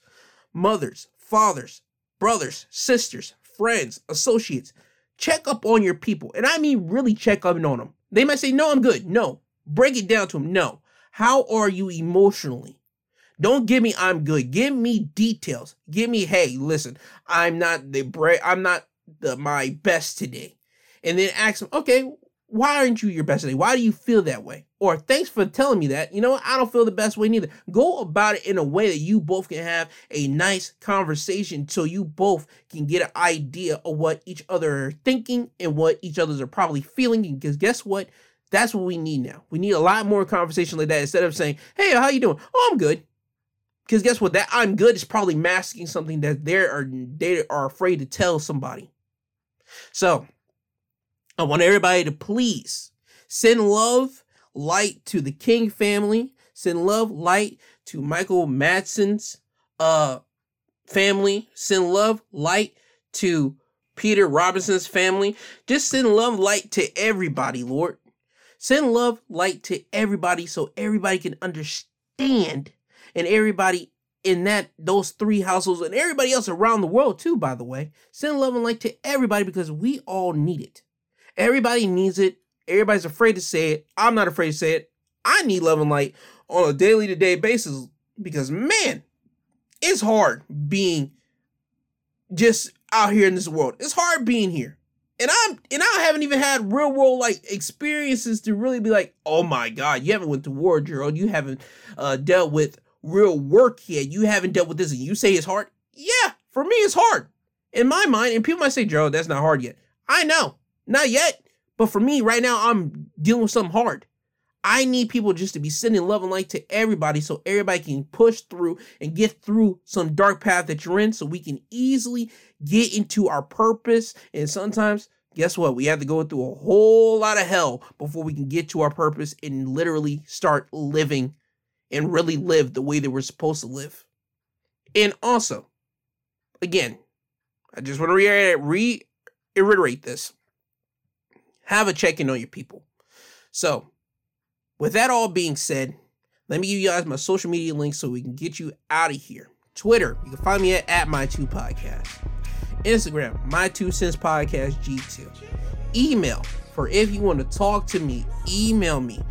Speaker 2: mothers, fathers, brothers, sisters, friends, associates, check up on your people. And I mean really check up on them. They might say, no, I'm good. No. Break it down to them. No. How are you emotionally? Don't give me I'm good. Give me details. Give me, hey, listen, I'm not the bra- I'm not the my best today. And then ask them, okay, why aren't you your best today? Why do you feel that way? Or thanks for telling me that. You know, I don't feel the best way neither. Go about it in a way that you both can have a nice conversation so you both can get an idea of what each other are thinking and what each others are probably feeling. Because guess what? That's what we need now. We need a lot more conversation like that instead of saying, "Hey, how you doing?" "Oh, I'm good." Because guess what? That I'm good is probably masking something that they are they are afraid to tell somebody. So I want everybody to please send love, light to the King family. Send love, light to Michael Madsen's uh family. Send love, light to Peter Robinson's family. Just send love, light to everybody, Lord. Send love, light to everybody so everybody can understand and everybody in that those three households and everybody else around the world too, by the way. Send love and light to everybody because we all need it. Everybody needs it. Everybody's afraid to say it. I'm not afraid to say it. I need love and light on a daily to day basis because man, it's hard being just out here in this world. It's hard being here. And I'm and I haven't even had real world like experiences to really be like, oh my god, you haven't went to war, Gerald. You haven't uh, dealt with real work yet. You haven't dealt with this, and you say it's hard. Yeah, for me, it's hard in my mind. And people might say, Gerald, that's not hard yet. I know. Not yet. But for me, right now, I'm dealing with something hard. I need people just to be sending love and light to everybody so everybody can push through and get through some dark path that you're in so we can easily get into our purpose. And sometimes, guess what? We have to go through a whole lot of hell before we can get to our purpose and literally start living and really live the way they we're supposed to live. And also, again, I just want to reiterate, this have a check in on your people. So, with that all being said, let me give you guys my social media links so we can get you out of here. Twitter, you can find me at, at my two podcast. Instagram, my two cents podcast G2. Email for if you want to talk to me, email me.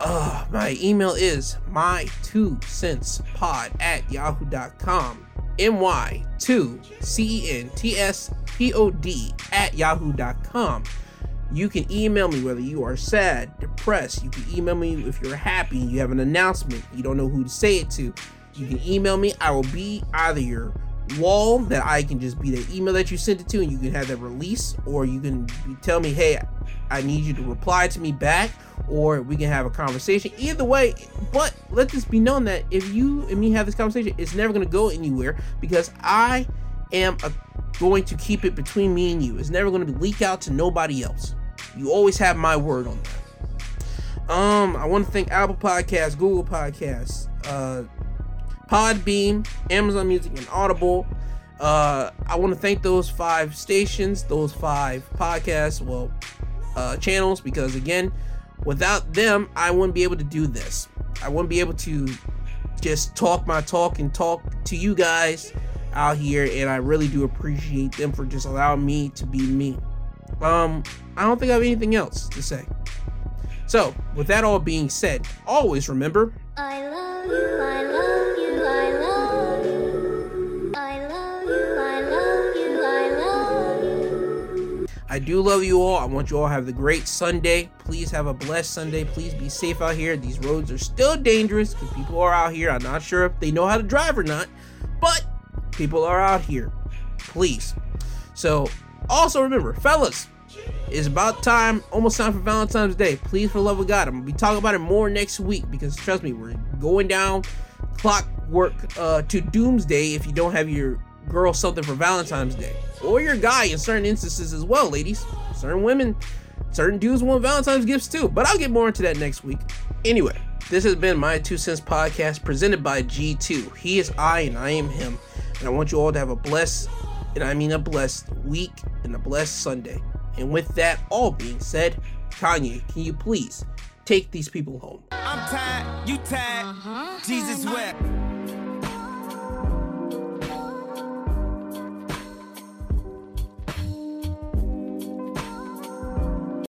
Speaker 2: Uh, my email is my two cents pod at yahoo.com. My2 C E N T S P O D at yahoo.com. You can email me whether you are sad, depressed. You can email me if you're happy, you have an announcement, you don't know who to say it to. You can email me. I will be either your wall that I can just be the email that you sent it to and you can have that release, or you can tell me, hey, I need you to reply to me back, or we can have a conversation. Either way, but let this be known that if you and me have this conversation, it's never going to go anywhere because I am a, going to keep it between me and you. It's never going to leak out to nobody else. You always have my word on that. Um, I want to thank Apple Podcasts, Google Podcasts, uh, Podbean, Amazon Music, and Audible. Uh, I want to thank those five stations, those five podcasts, well, uh, channels, because again, without them, I wouldn't be able to do this. I wouldn't be able to just talk my talk and talk to you guys out here, and I really do appreciate them for just allowing me to be me. Um, I don't think I have anything else to say. So, with that all being said, always remember I do love you all. I want you all have the great Sunday. Please have a blessed Sunday. Please be safe out here. These roads are still dangerous because people are out here. I'm not sure if they know how to drive or not, but people are out here. Please. So, also remember, fellas, it's about time, almost time for Valentine's Day. Please, for the love of God, I'm gonna be talking about it more next week because trust me, we're going down clockwork uh, to doomsday if you don't have your girl something for Valentine's Day or your guy in certain instances as well, ladies. Certain women, certain dudes want Valentine's gifts too, but I'll get more into that next week. Anyway, this has been my two cents podcast presented by G2. He is I and I am him, and I want you all to have a blessed, and I mean a blessed week and a blessed Sunday. And with that all being said, Kanye, can you please take these people home? I'm tired, you tired, uh-huh. Jesus wept.